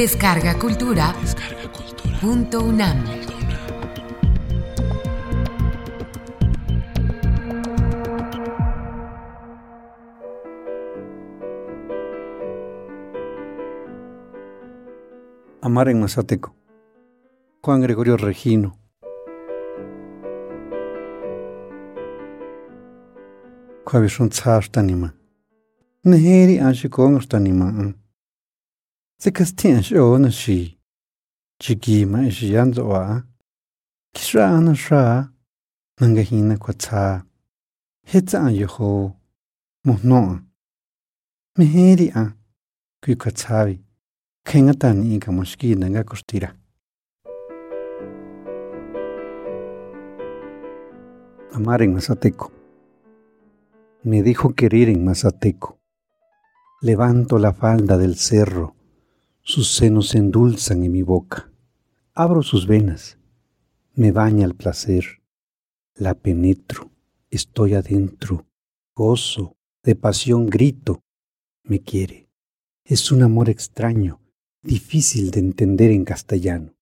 Descarga Cultura. Punto UNAM. Amar en Mazateco. Juan Gregorio Regino. Juavishun tsashtanima. Neheri anshikongshtanima. Zikastian shona shi. Chikima ishiyanzo wa. Kisra na sha. Nangahina kwa tsa. Hetza an yoho. Mohnoa. Meheri an. Kui kwa tsavi. Kengatan ika moshki nanga. Amar en Mazateco. Me dijo querer en Mazateco. Levanto la falda del cerro, sus senos se endulzan en mi boca. Abro sus venas, me baña el placer, la penetro, estoy adentro, gozo, de pasión grito, me quiere. Es un amor extraño, difícil de entender en castellano.